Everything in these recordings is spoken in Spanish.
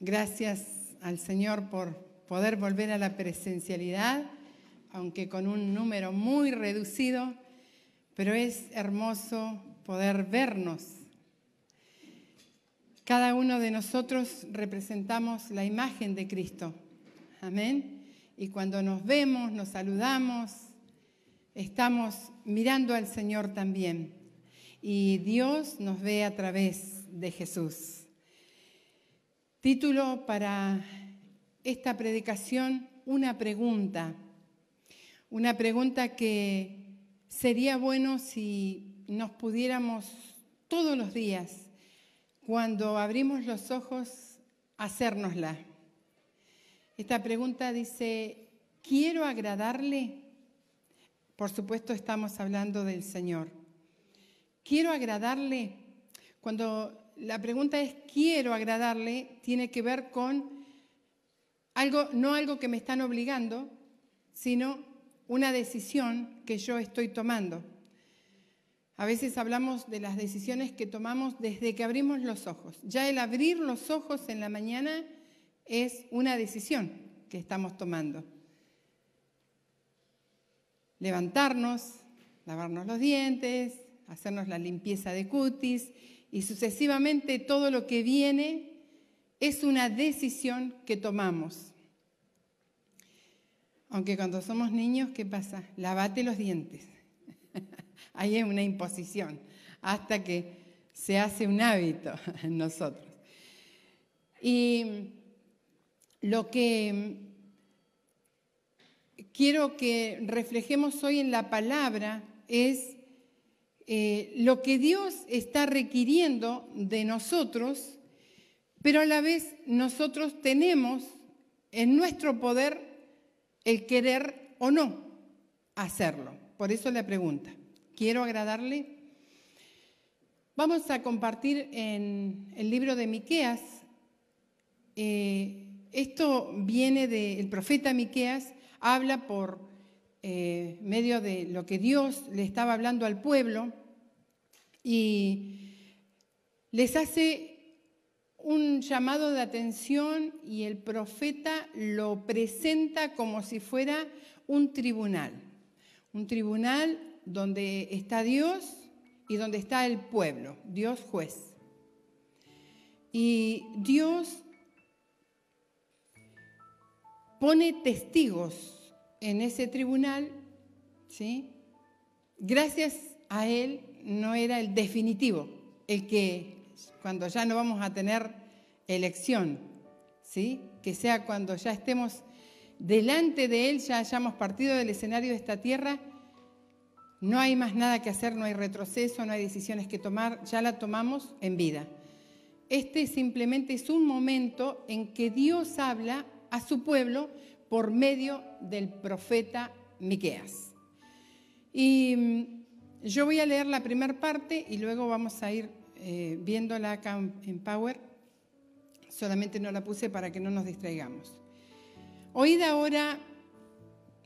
Gracias al Señor por poder volver a la presencialidad, aunque con un número muy reducido, pero es hermoso poder vernos. Cada uno de nosotros representamos la imagen de Cristo. Amén. Y cuando nos vemos, nos saludamos, estamos mirando al Señor también. Y Dios nos ve a través de Jesús. Título para esta predicación, una pregunta. Una pregunta que sería bueno si nos pudiéramos todos los días, cuando abrimos los ojos, hacérnosla. Esta pregunta dice, ¿quiero agradarle? Por supuesto estamos hablando del Señor. ¿Quiero agradarle? Cuando la pregunta es, ¿quiero agradarle? Tiene que ver con algo, no algo que me están obligando, sino una decisión que yo estoy tomando. A veces hablamos de las decisiones que tomamos desde que abrimos los ojos. Ya el abrir los ojos en la mañana es una decisión que estamos tomando. Levantarnos, lavarnos los dientes, hacernos la limpieza de cutis y sucesivamente todo lo que viene es una decisión que tomamos. Aunque cuando somos niños, ¿qué pasa? Lavate los dientes. Ahí es una imposición, hasta que se hace un hábito en nosotros. Y lo que quiero que reflejemos hoy en la palabra es eh, lo que Dios está requiriendo de nosotros, pero a la vez nosotros tenemos en nuestro poder el querer o no hacerlo. Por eso la pregunta, ¿quiero agradarle? Vamos a compartir en el libro de Miqueas. Eh, esto viene del profeta Miqueas, habla por eh, medio de lo que Dios le estaba hablando al pueblo y les hace un llamado de atención y el profeta lo presenta como si fuera un tribunal, un tribunal donde está Dios y donde está el pueblo, Dios juez. Y Dios pone testigos en ese tribunal, ¿sí? Gracias a él no era el definitivo, el que cuando ya no vamos a tener elección, ¿sí? Que sea cuando ya estemos delante de Él, ya hayamos partido del escenario de esta tierra, no hay más nada que hacer, no hay retroceso, no hay decisiones que tomar, ya la tomamos en vida. Este simplemente es un momento en que Dios habla a su pueblo por medio del profeta Miqueas. Y mm, yo voy a leer la primera parte y luego vamos a ir eh, viéndola acá en Power, solamente no la puse para que no nos distraigamos. Oíd ahora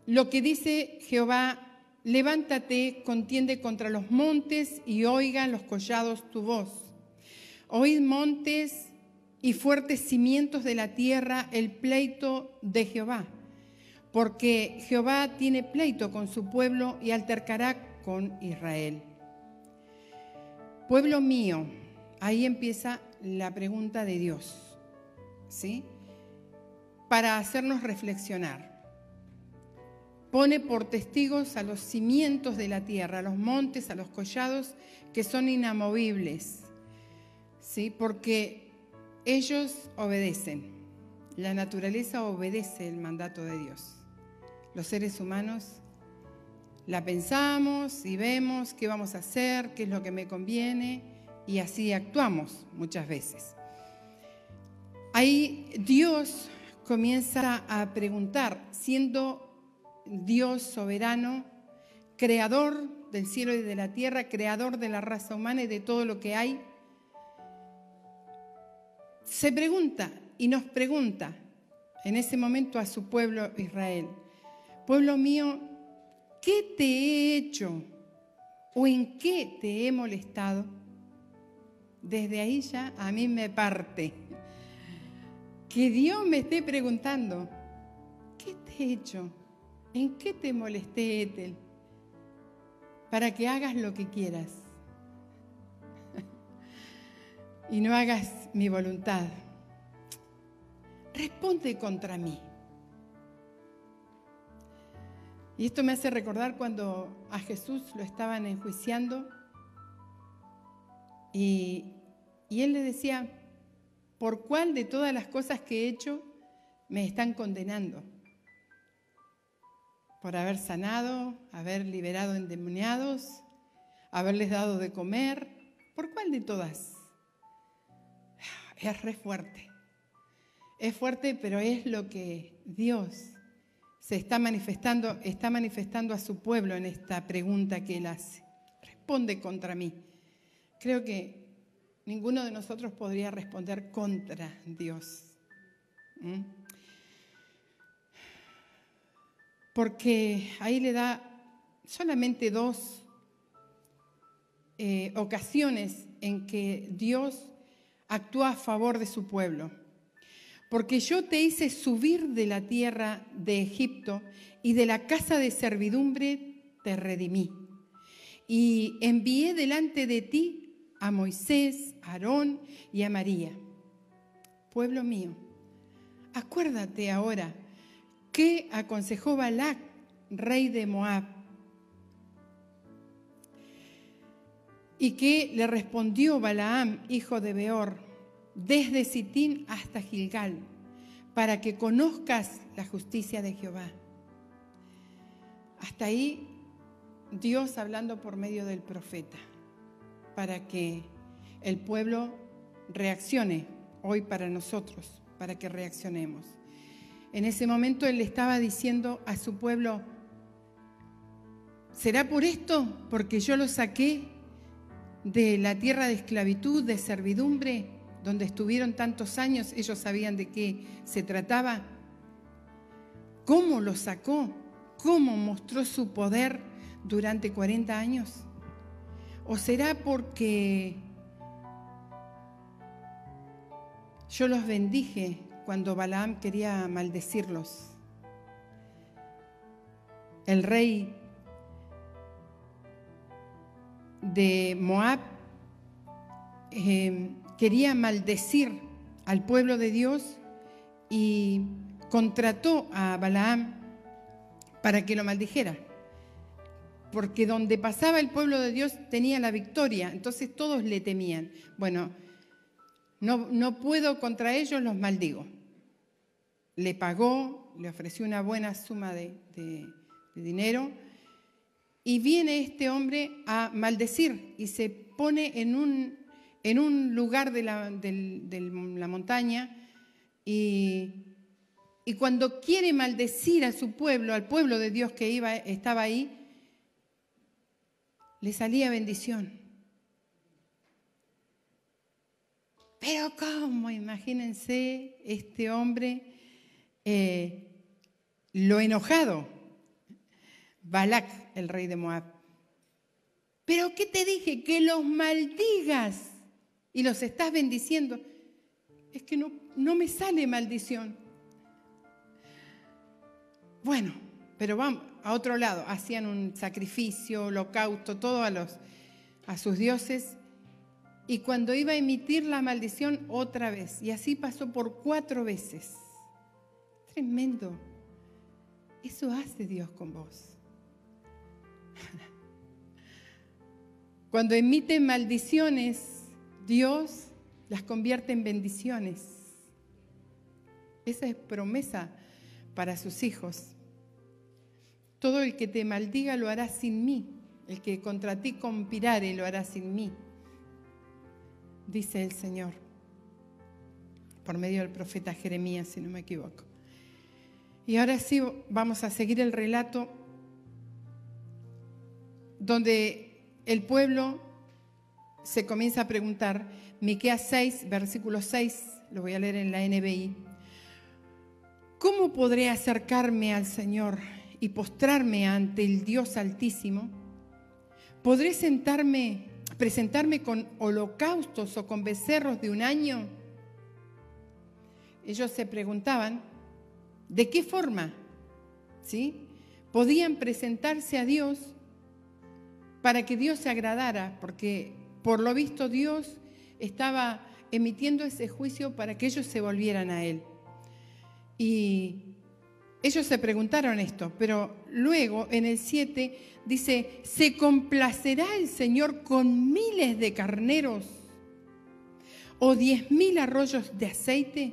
lo que dice Jehová, levántate, contiende contra los montes y oigan los collados tu voz. Oíd montes y fuertes cimientos de la tierra el pleito de Jehová, porque Jehová tiene pleito con su pueblo y altercará con Israel. Pueblo mío, ahí empieza la pregunta de Dios, ¿sí? Para hacernos reflexionar. Pone por testigos a los cimientos de la tierra, a los montes, a los collados que son inamovibles, ¿sí? Porque ellos obedecen. La naturaleza obedece el mandato de Dios. Los seres humanos la pensamos y vemos qué vamos a hacer, qué es lo que me conviene y así actuamos muchas veces. Ahí Dios comienza a preguntar, siendo Dios soberano, creador del cielo y de la tierra, creador de la raza humana y de todo lo que hay, se pregunta y nos pregunta en ese momento a su pueblo Israel, pueblo mío, ¿qué te he hecho o en qué te he molestado? Desde ahí ya a mí me parte. que Dios me esté preguntando, ¿qué te he hecho? ¿En qué te molesté, Ethel? Para que hagas lo que quieras y no hagas mi voluntad. Responde contra mí. Y esto me hace recordar cuando a Jesús lo estaban enjuiciando y, y él le decía, ¿por cuál de todas las cosas que he hecho me están condenando? Por haber sanado, haber liberado endemoniados, haberles dado de comer. ¿Por cuál de todas? Es re fuerte. Es fuerte, pero es lo que Dios se está manifestando, está manifestando a su pueblo en esta pregunta que él hace. Responde contra mí. Creo que ninguno de nosotros podría responder contra Dios. Porque ahí le da solamente dos eh, ocasiones en que Dios actúa a favor de su pueblo porque yo te hice subir de la tierra de Egipto y de la casa de servidumbre te redimí. Y envié delante de ti a Moisés, a Aarón y a María. Pueblo mío, acuérdate ahora qué aconsejó Balac, rey de Moab, y qué le respondió Balaam, hijo de Beor desde Sitín hasta Gilgal, para que conozcas la justicia de Jehová. Hasta ahí Dios hablando por medio del profeta, para que el pueblo reaccione hoy para nosotros, para que reaccionemos. En ese momento él estaba diciendo a su pueblo, ¿será por esto? Porque yo lo saqué de la tierra de esclavitud, de servidumbre, donde estuvieron tantos años, ellos sabían de qué se trataba. ¿Cómo lo sacó? ¿Cómo mostró su poder durante 40 años? ¿O será porque yo los bendije cuando Balaam quería maldecirlos? El rey de Moab eh, quería maldecir al pueblo de Dios y contrató a Balaam para que lo maldijera. Porque donde pasaba el pueblo de Dios tenía la victoria, entonces todos le temían. Bueno, no, no puedo contra ellos, los maldigo. Le pagó, le ofreció una buena suma de, de dinero y viene este hombre a maldecir y se pone en un en un lugar de la, montaña y, cuando quiere maldecir a su pueblo, al pueblo de Dios que iba, estaba ahí, le salía bendición. Pero ¿cómo? Imagínense este hombre, eh, lo enojado, Balak, el rey de Moab. Pero ¿qué te dije? Que los maldigas y los estás bendiciendo, es que no, no me sale maldición. Bueno, pero vamos a otro lado, hacían un sacrificio, holocausto, todo a, los, a sus dioses. Y cuando iba a emitir la maldición, otra vez. Y así pasó por cuatro veces. Tremendo. Eso hace Dios con vos. Cuando emite maldiciones, Dios las convierte en bendiciones. Esa es promesa para sus hijos. Todo el que te maldiga lo hará sin mí. El que contra ti conspirare lo hará sin mí. Dice el Señor. Por medio del profeta Jeremías, si no me equivoco. Y ahora sí vamos a seguir el relato donde el pueblo se comienza a preguntar, Miqueas 6, versículo 6, lo voy a leer en la NBI. ¿Cómo podré acercarme al Señor y postrarme ante el Dios Altísimo? ¿Podré sentarme, presentarme con holocaustos o con becerros de un año? ellos se preguntaban de qué forma ¿sí? podían presentarse a Dios para que Dios se agradara, porque por lo visto Dios estaba emitiendo ese juicio para que ellos se volvieran a Él. Y ellos se preguntaron esto, pero luego en el 7 dice, ¿se complacerá el Señor con miles de carneros o diez mil arroyos de aceite?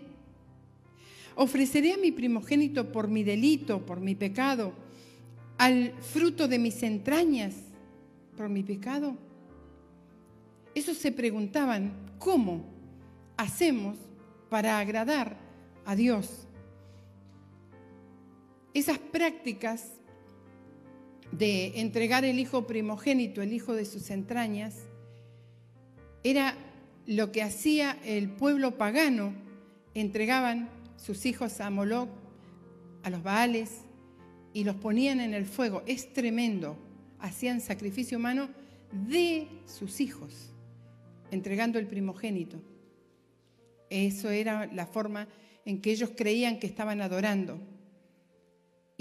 ¿Ofreceré a mi primogénito por mi delito, por mi pecado, al fruto de mis entrañas, por mi pecado? Eso se preguntaban, ¿cómo hacemos para agradar a Dios? Esas prácticas de entregar el hijo primogénito, el hijo de sus entrañas, era lo que hacía el pueblo pagano. Entregaban sus hijos a Moloch, a los Baales, y los ponían en el fuego. Es tremendo. Hacían sacrificio humano de sus hijos, entregando el primogénito. Eso era la forma en que ellos creían que estaban adorando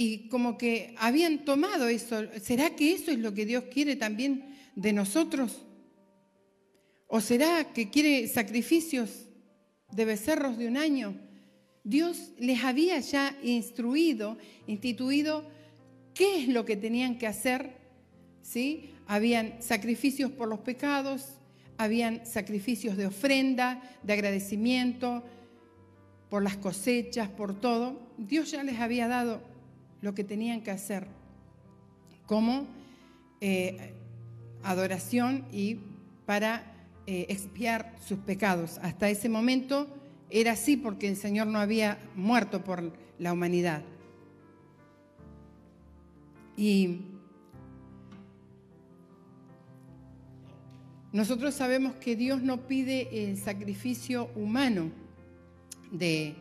y como que habían tomado eso. ¿Será que eso es lo que Dios quiere también de nosotros? ¿O será que quiere sacrificios de becerros de un año? Dios les había ya instruido, instituido qué es lo que tenían que hacer. ¿Sí? Habían sacrificios por los pecados, habían sacrificios de ofrenda, de agradecimiento, por las cosechas, por todo. Dios ya les había dado lo que tenían que hacer como eh, adoración y para eh, expiar sus pecados. Hasta ese momento era así porque el Señor no había muerto por la humanidad. Y nosotros sabemos que Dios no pide el sacrificio humano de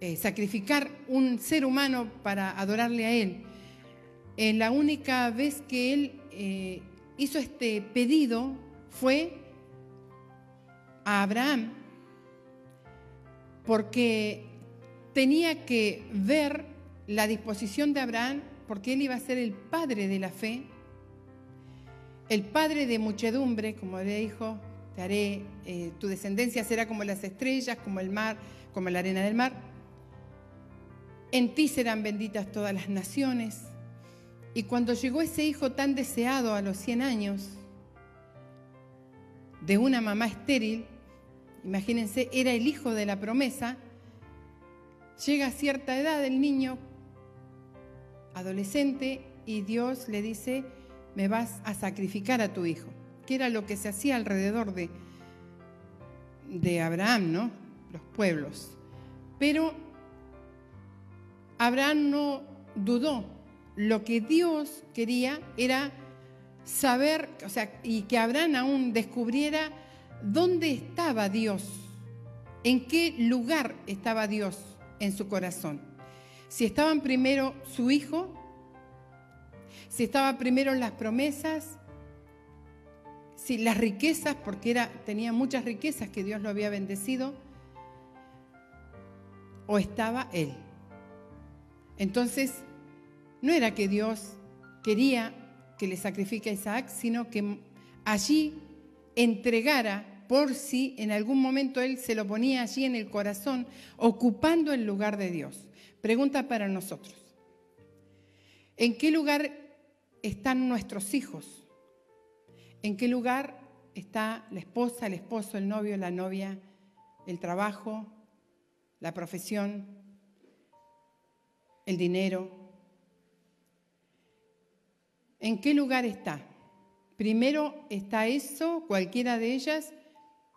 eh, sacrificar un ser humano para adorarle a Él. Eh, la única vez que Él eh, hizo este pedido fue a Abraham, porque tenía que ver la disposición de Abraham, porque él iba a ser el padre de la fe, el padre de muchedumbre, como le dijo, te haré, tu descendencia será como las estrellas, como el mar, como la arena del mar. En ti serán benditas todas las naciones. Y cuando llegó ese hijo tan deseado a los 100 años, de una mamá estéril, imagínense, era el hijo de la promesa, llega a cierta edad el niño, adolescente, y Dios le dice, me vas a sacrificar a tu hijo, que era lo que se hacía alrededor de, Abraham, ¿no? Los pueblos. Pero Abraham no dudó. Lo que Dios quería era saber, o sea, y que Abraham aún descubriera dónde estaba Dios, en qué lugar estaba Dios en su corazón. Si estaban primero su hijo, si estaban primero las promesas, si las riquezas, porque era, tenía muchas riquezas que Dios lo había bendecido, o estaba él. Entonces, no era que Dios quería que le sacrifique a Isaac, sino que allí entregara por si en algún momento él se lo ponía allí en el corazón, ocupando el lugar de Dios. Pregunta para nosotros. ¿En qué lugar están nuestros hijos? ¿En qué lugar está la esposa, el esposo, el novio, la novia, el trabajo, la profesión, el dinero. ¿En qué lugar está? Primero está eso, cualquiera de ellas,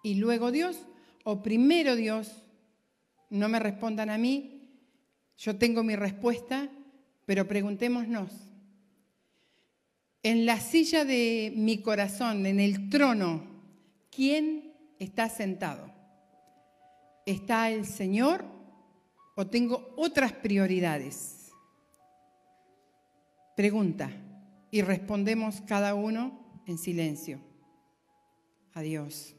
y luego Dios, o primero Dios, no me respondan a mí, yo tengo mi respuesta, pero preguntémonos, en la silla de mi corazón, en el trono, ¿quién está sentado? ¿Está el Señor o tengo otras prioridades? Pregunta y respondemos cada uno en silencio. Adiós.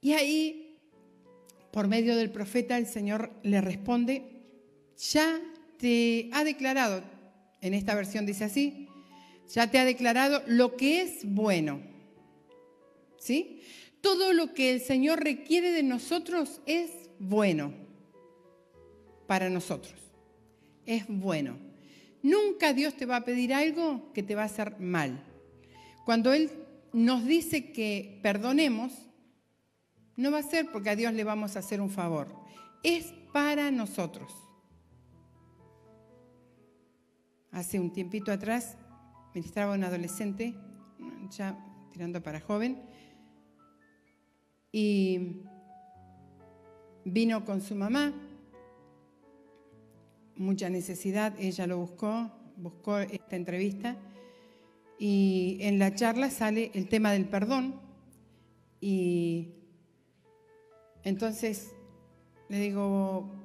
Y ahí por medio del profeta, el Señor le responde, ya te ha declarado, en esta versión dice así, ya te ha declarado lo que es bueno. ¿Sí? Todo lo que el Señor requiere de nosotros es bueno para nosotros. Es bueno. Nunca Dios te va a pedir algo que te va a hacer mal. Cuando Él nos dice que perdonemos, no va a ser porque a Dios le vamos a hacer un favor. Es para nosotros. Hace un tiempito atrás ministraba un adolescente, ya tirando para joven, y vino con su mamá, mucha necesidad, ella lo buscó, buscó esta entrevista, y en la charla sale el tema del perdón, y entonces le digo,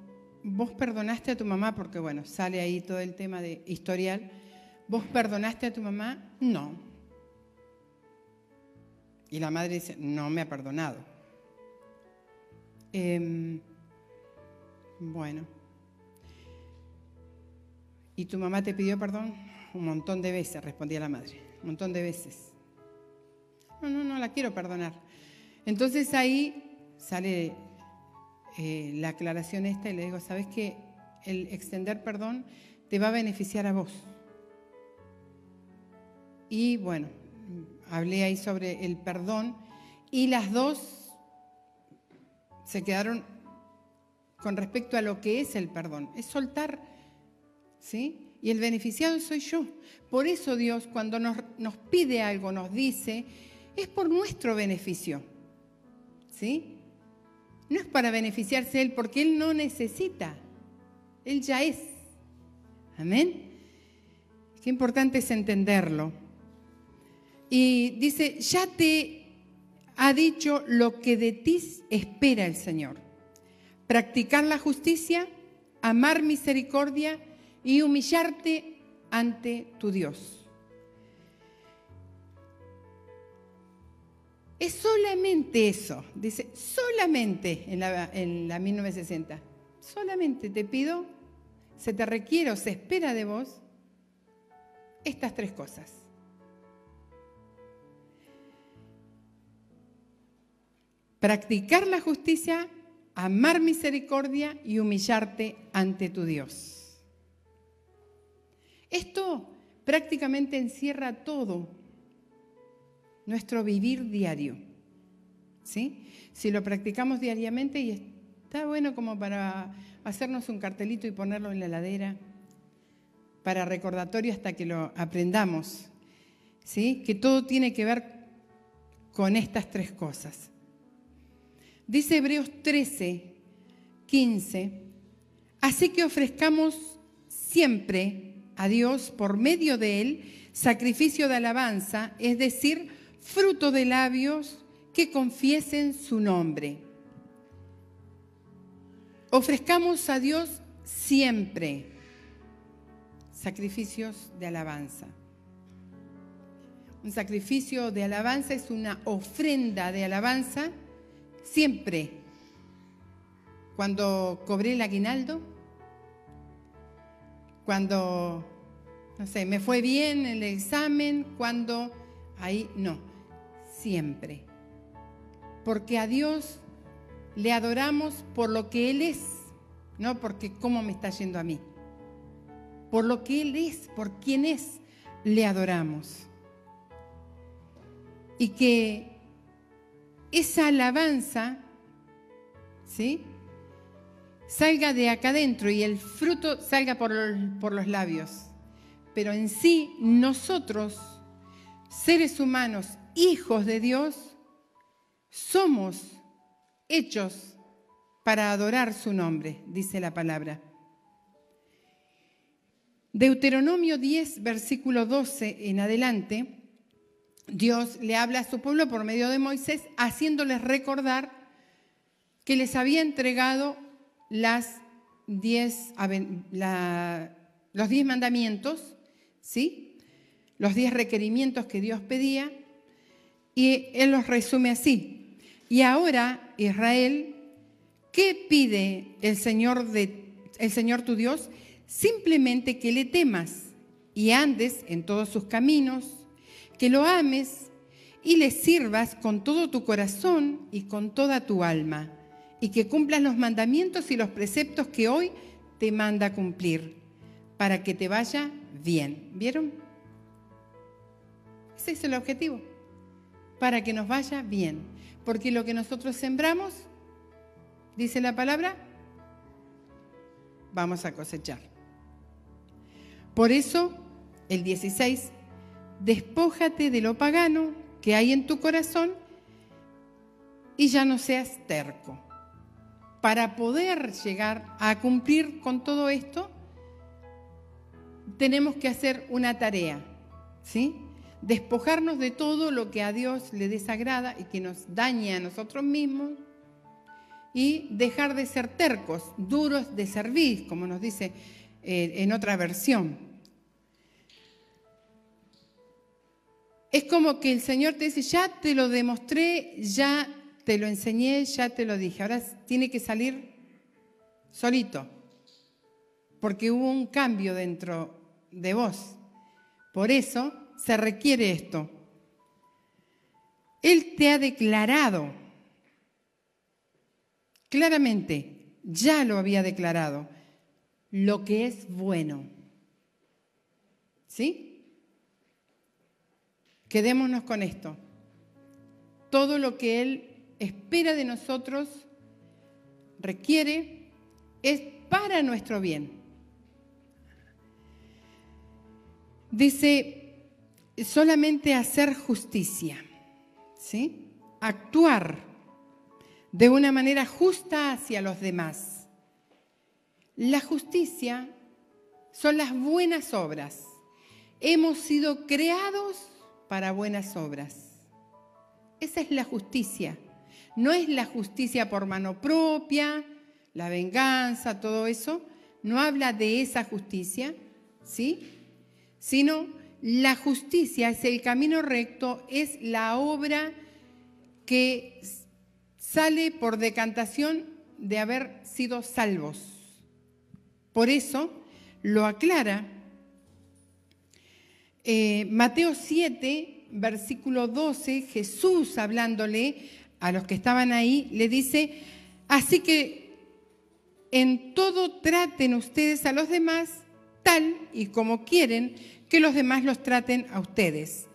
vos perdonaste a tu mamá, porque bueno, sale ahí todo el tema de historial, ¿vos perdonaste a tu mamá? No. Y la madre dice, no me ha perdonado. Em, bueno. ¿Y tu mamá te pidió perdón? Un montón de veces, respondía la madre. Un montón de veces. No, no, no la quiero perdonar. Entonces ahí sale eh, la aclaración esta y le digo, ¿sabes qué? El extender perdón te va a beneficiar a vos. Y bueno, hablé ahí sobre el perdón y las dos se quedaron con respecto a lo que es el perdón. Es soltar, ¿sí? Y el beneficiado soy yo. Por eso Dios cuando nos, nos pide algo, nos dice, es por nuestro beneficio. ¿Sí? No es para beneficiarse Él porque Él no necesita. Él ya es. Amén. Qué importante es entenderlo. Y dice, ya te ha dicho lo que de ti espera el Señor. Practicar la justicia, amar misericordia y humillarte ante tu Dios. Es solamente eso, dice, solamente en la, en la 1960. Solamente te pido, se te requiere o se espera de vos estas tres cosas. Practicar la justicia, amar misericordia y humillarte ante tu Dios. Esto prácticamente encierra todo nuestro vivir diario. ¿Sí? Si lo practicamos diariamente y está bueno como para hacernos un cartelito y ponerlo en la heladera, para recordatorio hasta que lo aprendamos. ¿Sí? Que todo tiene que ver con estas tres cosas. Dice Hebreos 13, 15, así que ofrezcamos siempre a Dios por medio de Él sacrificio de alabanza, es decir, fruto de labios que confiesen su nombre. Ofrezcamos a Dios siempre sacrificios de alabanza. Un sacrificio de alabanza es una ofrenda de alabanza siempre. Cuando cobré el aguinaldo, cuando, no sé, me fue bien el examen, cuando ahí no siempre. Porque a Dios le adoramos por lo que Él es, no porque cómo me está yendo a mí. Por lo que Él es, por quién es, le adoramos. Y que esa alabanza, ¿sí? Salga de acá adentro y el fruto salga por por los labios. Pero en sí, nosotros, seres humanos hijos de Dios, somos hechos para adorar su nombre, dice la palabra. Deuteronomio 10, versículo 12 en adelante, Dios le habla a su pueblo por medio de Moisés, haciéndoles recordar que les había entregado los diez mandamientos, ¿sí? los diez requerimientos que Dios pedía, y él los resume así. Y ahora, Israel, ¿Qué pide el Señor, el Señor tu Dios? Simplemente que le temas y andes en todos sus caminos, que lo ames y le sirvas con todo tu corazón y con toda tu alma, y que cumplas los mandamientos y los preceptos que hoy te manda cumplir, para que te vaya bien. ¿Vieron? Ese es el objetivo, para que nos vaya bien, porque lo que nosotros sembramos, dice la palabra, vamos a cosechar. Por eso el 16, despójate de lo pagano que hay en tu corazón y ya no seas terco. Para poder llegar a cumplir con todo esto, tenemos que hacer una tarea, ¿sí? Despojarnos de todo lo que a Dios le desagrada y que nos daña a nosotros mismos y dejar de ser tercos, duros de servir, como nos dice eh, en otra versión. Es como que el Señor te dice, ya te lo demostré, ya te lo enseñé, ya te lo dije. Ahora tiene que salir solito, porque hubo un cambio dentro de vos. Por eso se requiere esto. Él te ha declarado, claramente, ya lo había declarado, lo que es bueno. ¿Sí? Quedémonos con esto. Todo lo que Él espera de nosotros requiere es para nuestro bien. Dice, solamente hacer justicia, ¿sí? Actuar de una manera justa hacia los demás. La justicia son las buenas obras. Hemos sido creados para buenas obras. Esa es la justicia. No es la justicia por mano propia, la venganza, todo eso. No habla de esa justicia, ¿sí? Sino la justicia es el camino recto, es la obra que sale por decantación de haber sido salvos. Por eso lo aclara eh, Mateo 7, versículo 12, Jesús hablándole a los que estaban ahí, le dice, así que en todo traten ustedes a los demás tal y como quieren que los demás los traten a ustedes.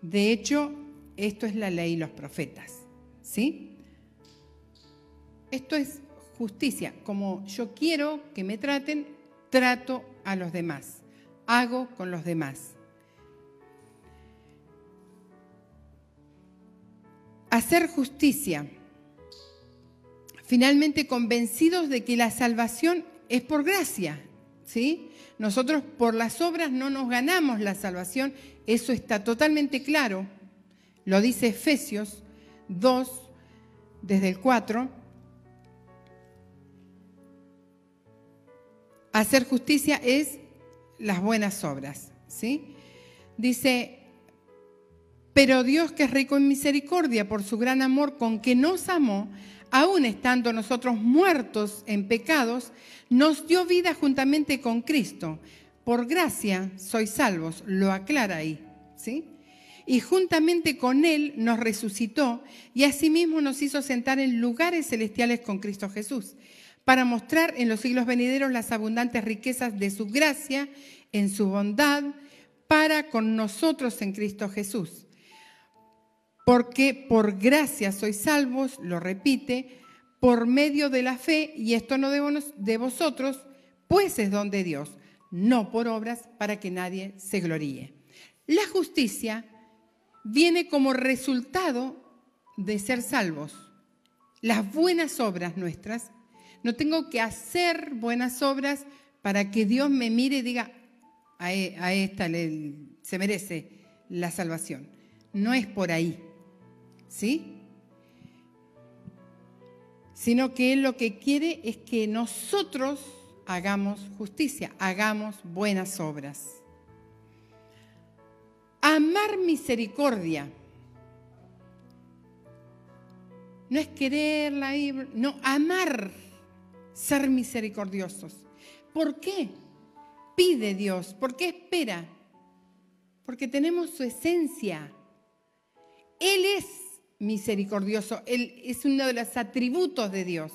De hecho, esto es la ley y los profetas. ¿Sí? Esto es justicia. Como yo quiero que me traten, trato a los demás. Hago con los demás. hacer justicia, finalmente convencidos de que la salvación es por gracia, ¿sí? Nosotros por las obras no nos ganamos la salvación, eso está totalmente claro. Lo dice Efesios 2, desde el 4. Hacer justicia es las buenas obras, ¿sí? Dice pero Dios, que es rico en misericordia por su gran amor con que nos amó, aun estando nosotros muertos en pecados, nos dio vida juntamente con Cristo. Por gracia sois salvos, lo aclara ahí, ¿sí? Y juntamente con Él nos resucitó y asimismo nos hizo sentar en lugares celestiales con Cristo Jesús, para mostrar en los siglos venideros las abundantes riquezas de su gracia en su bondad para con nosotros en Cristo Jesús porque por gracia sois salvos, lo repite, por medio de la fe, y esto no de vosotros, pues es don de Dios, no por obras para que nadie se gloríe. La justicia viene como resultado de ser salvos. Las buenas obras nuestras, no tengo que hacer buenas obras para que Dios me mire y diga, a, e, esta se merece la salvación. No es por ahí. ¿Sí? Sino que Él lo que quiere es que nosotros hagamos justicia, hagamos buenas obras. Amar misericordia. No es quererla, no, amar, ser misericordiosos. ¿Por qué? Pide Dios, ¿por qué espera? Porque tenemos su esencia. Él es misericordioso, Él es uno de los atributos de Dios.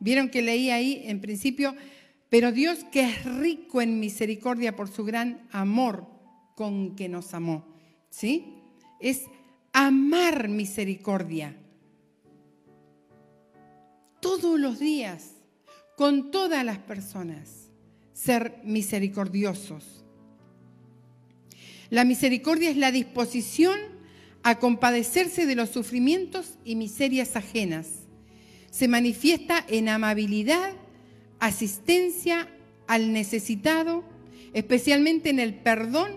Vieron que leí ahí en principio, pero Dios que es rico en misericordia por su gran amor con que nos amó. ¿Sí? Es amar misericordia. Todos los días, con todas las personas, ser misericordiosos. La misericordia es la disposición a compadecerse de los sufrimientos y miserias ajenas. Se manifiesta en amabilidad, asistencia al necesitado, especialmente en el perdón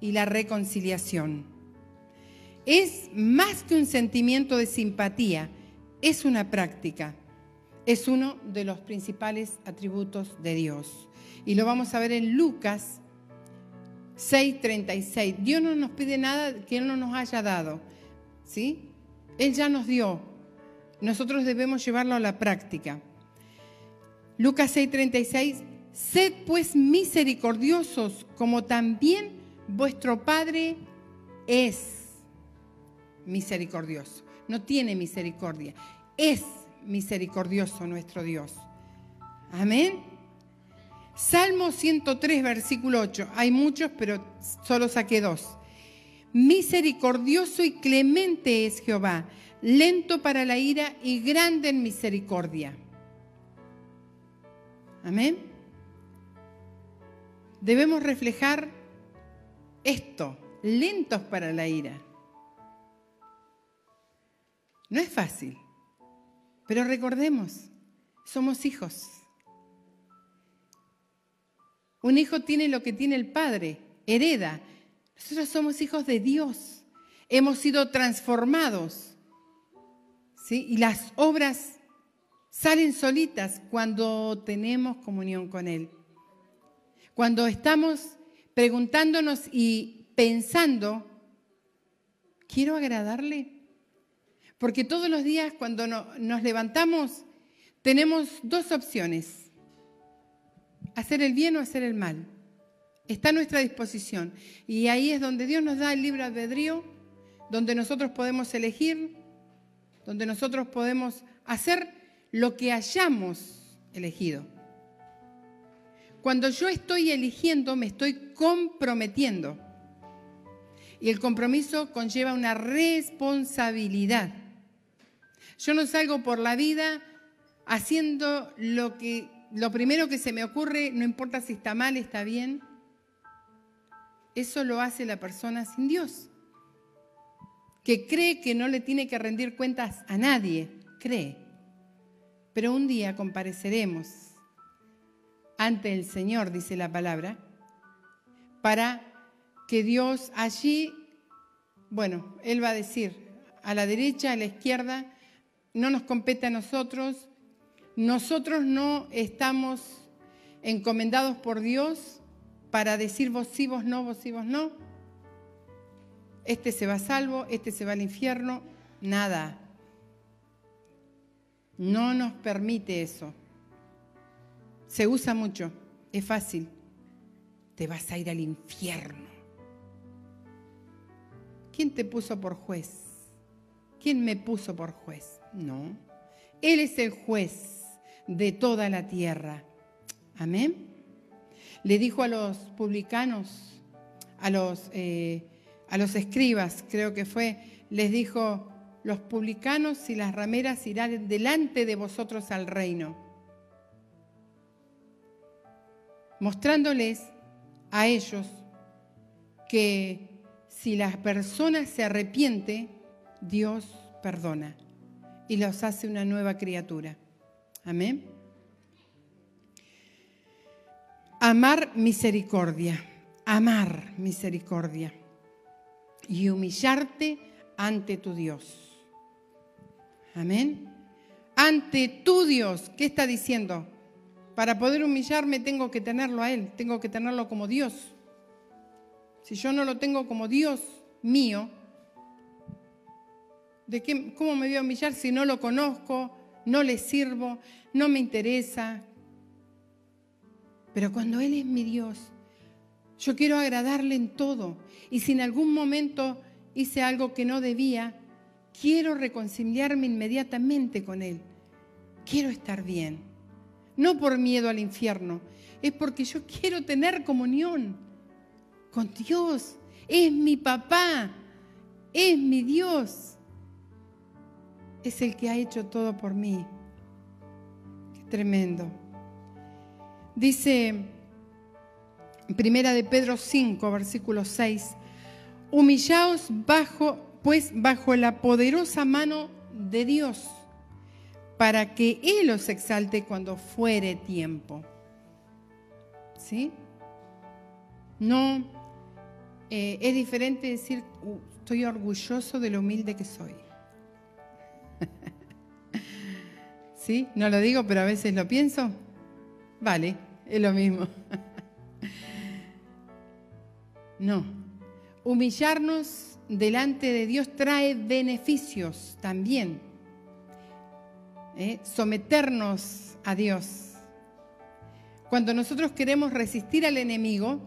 y la reconciliación. Es más que un sentimiento de simpatía, es una práctica, es uno de los principales atributos de Dios. Y lo vamos a ver en Lucas 6:36. Dios no nos pide nada que Él no nos haya dado. ¿Sí? Él ya nos dio. Nosotros debemos llevarlo a la práctica. Lucas 6:36. Sed pues misericordiosos como también vuestro Padre es misericordioso. No tiene misericordia. Es misericordioso nuestro Dios. Amén. Salmo 103, versículo 8. Hay muchos, pero solo saqué dos. Misericordioso y clemente es Jehová, lento para la ira y grande en misericordia. Amén. Debemos reflejar esto, lentos para la ira. No es fácil, pero recordemos, somos hijos. Un hijo tiene lo que tiene el padre, hereda. Nosotros somos hijos de Dios. Hemos sido transformados. ¿sí? Y las obras salen solitas cuando tenemos comunión con Él. Cuando estamos preguntándonos y pensando, ¿quiero agradarle? Porque todos los días cuando nos levantamos tenemos dos opciones hacer el bien o hacer el mal. Está a nuestra disposición. Y ahí es donde Dios nos da el libre albedrío, donde nosotros podemos elegir, donde nosotros podemos hacer lo que hayamos elegido. Cuando yo estoy eligiendo, me estoy comprometiendo. Y el compromiso conlleva una responsabilidad. Yo no salgo por la vida haciendo lo que lo primero que se me ocurre, no importa si está mal, está bien, eso lo hace la persona sin Dios, que cree que no le tiene que rendir cuentas a nadie, cree. Pero un día compareceremos ante el Señor, dice la palabra, para que Dios allí, bueno, Él va a decir, a la derecha, a la izquierda, no nos compete a nosotros, nosotros no estamos encomendados por Dios para decir vos sí, vos no, vos sí, vos no. Este se va a salvo, este se va al infierno, nada. No nos permite eso. Se usa mucho, es fácil. Te vas a ir al infierno. ¿Quién te puso por juez? ¿Quién me puso por juez? No. Él es el juez de toda la tierra. Amén. Le dijo a los publicanos, a los, eh, a los escribas, creo que fue, les dijo, los publicanos y las rameras irán delante de vosotros al reino, mostrándoles a ellos que si la persona se arrepiente, Dios perdona y los hace una nueva criatura. Amén. Amar misericordia, amar misericordia y humillarte ante tu Dios. Amén. Ante tu Dios, ¿qué está diciendo? Para poder humillarme tengo que tenerlo a Él, tengo que tenerlo como Dios. Si yo no lo tengo como Dios mío, ¿De qué, ¿Cómo me voy a humillar si no lo conozco, no le sirvo, no me interesa? Pero cuando Él es mi Dios, yo quiero agradarle en todo. Y si en algún momento hice algo que no debía, quiero reconciliarme inmediatamente con Él. Quiero estar bien. No por miedo al infierno, es porque yo quiero tener comunión con Dios. Es mi papá, es mi Dios. Es el que ha hecho todo por mí. Tremendo. Dice Primera de Pedro 5, versículo 6, humillaos bajo, pues bajo la poderosa mano de Dios, para que Él os exalte cuando fuere tiempo. ¿Sí? No, eh, es diferente decir, uh, estoy orgulloso de lo humilde que soy. ¿Sí? No lo digo, pero a veces lo pienso. Vale, es lo mismo. No. Humillarnos delante de Dios trae beneficios también. ¿eh? Someternos a Dios. Cuando nosotros queremos resistir al enemigo,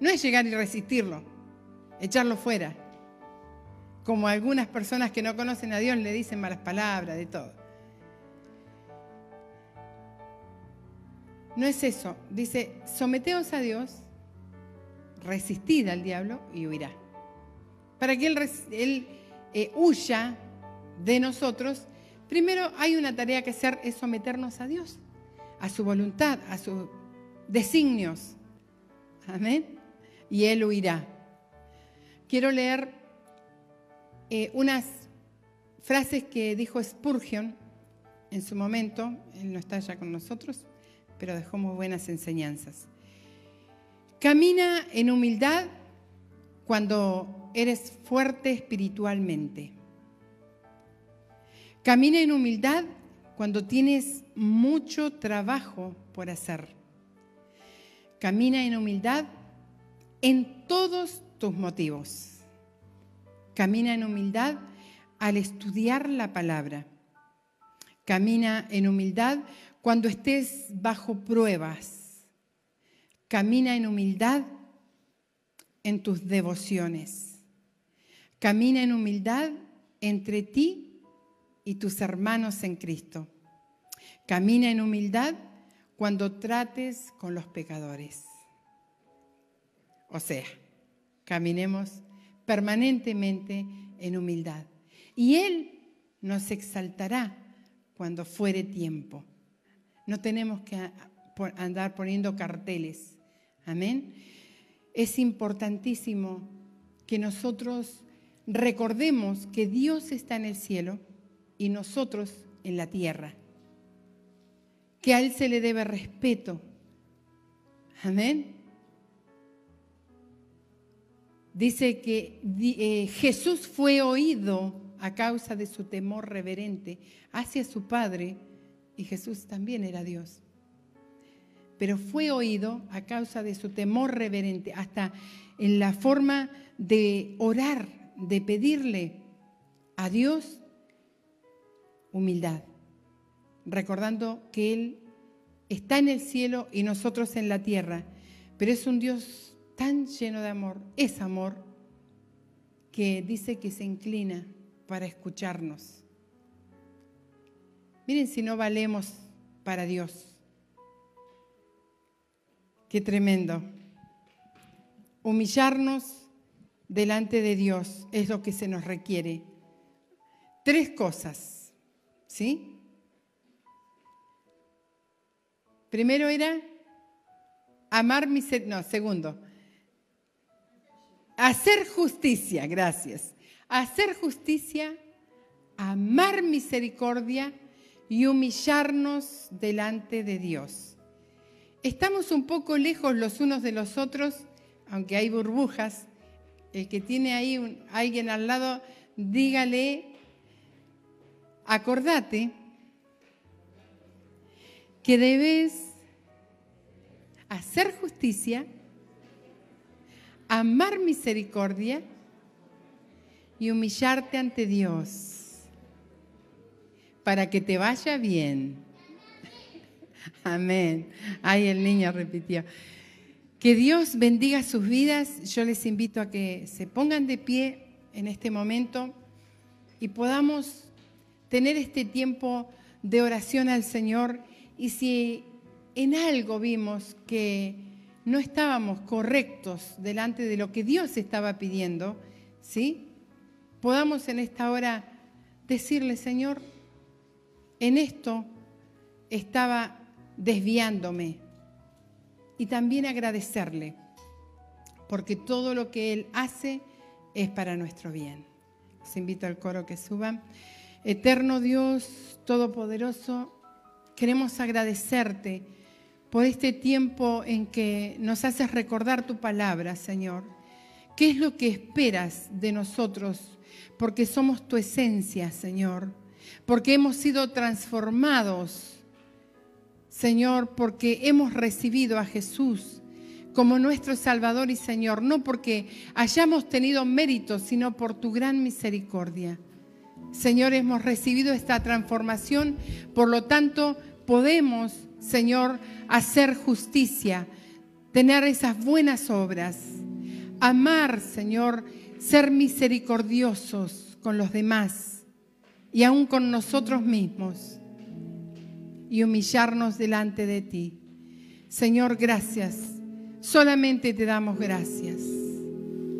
no es llegar y resistirlo, echarlo fuera. Como algunas personas que no conocen a Dios le dicen malas palabras, de todo. No es eso. Dice, someteos a Dios resistid al diablo y huirá. Para que él, eh, huya de nosotros, primero hay una tarea que hacer, es someternos a Dios, a su voluntad, a sus designios. Amén. Y él huirá. Quiero leer eh, unas frases que dijo Spurgeon en su momento. Él no está ya con nosotros, pero dejó muy buenas enseñanzas. Camina en humildad cuando eres fuerte espiritualmente. Camina en humildad cuando tienes mucho trabajo por hacer. Camina en humildad en todos tus motivos. Camina en humildad al estudiar la palabra. Camina en humildad cuando estés bajo pruebas Camina en humildad en tus devociones. Camina en humildad entre ti y tus hermanos en Cristo. Camina en humildad cuando trates con los pecadores. O sea, caminemos permanentemente en humildad. Y Él nos exaltará cuando fuere tiempo. No tenemos que andar poniendo carteles Amén. Es importantísimo que nosotros recordemos que Dios está en el cielo y nosotros en la tierra. Que a Él se le debe respeto. Amén. Dice que eh, Jesús fue oído a causa de su temor reverente hacia su Padre y Jesús también era Dios. Pero fue oído a causa de su temor reverente, hasta en la forma de orar, de pedirle a Dios humildad, recordando que Él está en el cielo y nosotros en la tierra, pero es un Dios tan lleno de amor, es amor, que dice que se inclina para escucharnos. Miren si no valemos para Dios. Qué tremendo. Humillarnos delante de Dios es lo que se nos requiere. Tres cosas, ¿sí? Primero era amar misericordia, no, segundo, hacer justicia, gracias. Hacer justicia, amar misericordia y humillarnos delante de Dios. Estamos un poco lejos los unos de los otros, aunque hay burbujas. El que tiene ahí alguien al lado, dígale, acordate que debes hacer justicia, amar misericordia y humillarte ante Dios para que te vaya bien. Amén. Ahí el niño repitió. Que Dios bendiga sus vidas. Yo les invito a que se pongan de pie en este momento y podamos tener este tiempo de oración al Señor. Y si en algo vimos que no estábamos correctos delante de lo que Dios estaba pidiendo, ¿sí? Podamos en esta hora decirle, Señor, en esto estaba desviándome y también agradecerle, porque todo lo que Él hace es para nuestro bien. Os invito al coro que suban. Eterno Dios Todopoderoso, queremos agradecerte por este tiempo en que nos haces recordar tu palabra, Señor. ¿Qué es lo que esperas de nosotros? Porque somos tu esencia, Señor. Porque hemos sido transformados, Señor, porque hemos recibido a Jesús como nuestro Salvador y Señor, no porque hayamos tenido mérito, sino por tu gran misericordia. Señor, hemos recibido esta transformación, por lo tanto podemos, Señor, hacer justicia, tener esas buenas obras, amar, Señor, ser misericordiosos con los demás y aún con nosotros mismos y humillarnos delante de ti. Señor, gracias Solamente te damos gracias.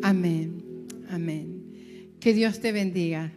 Amén. Amén. Que Dios te bendiga.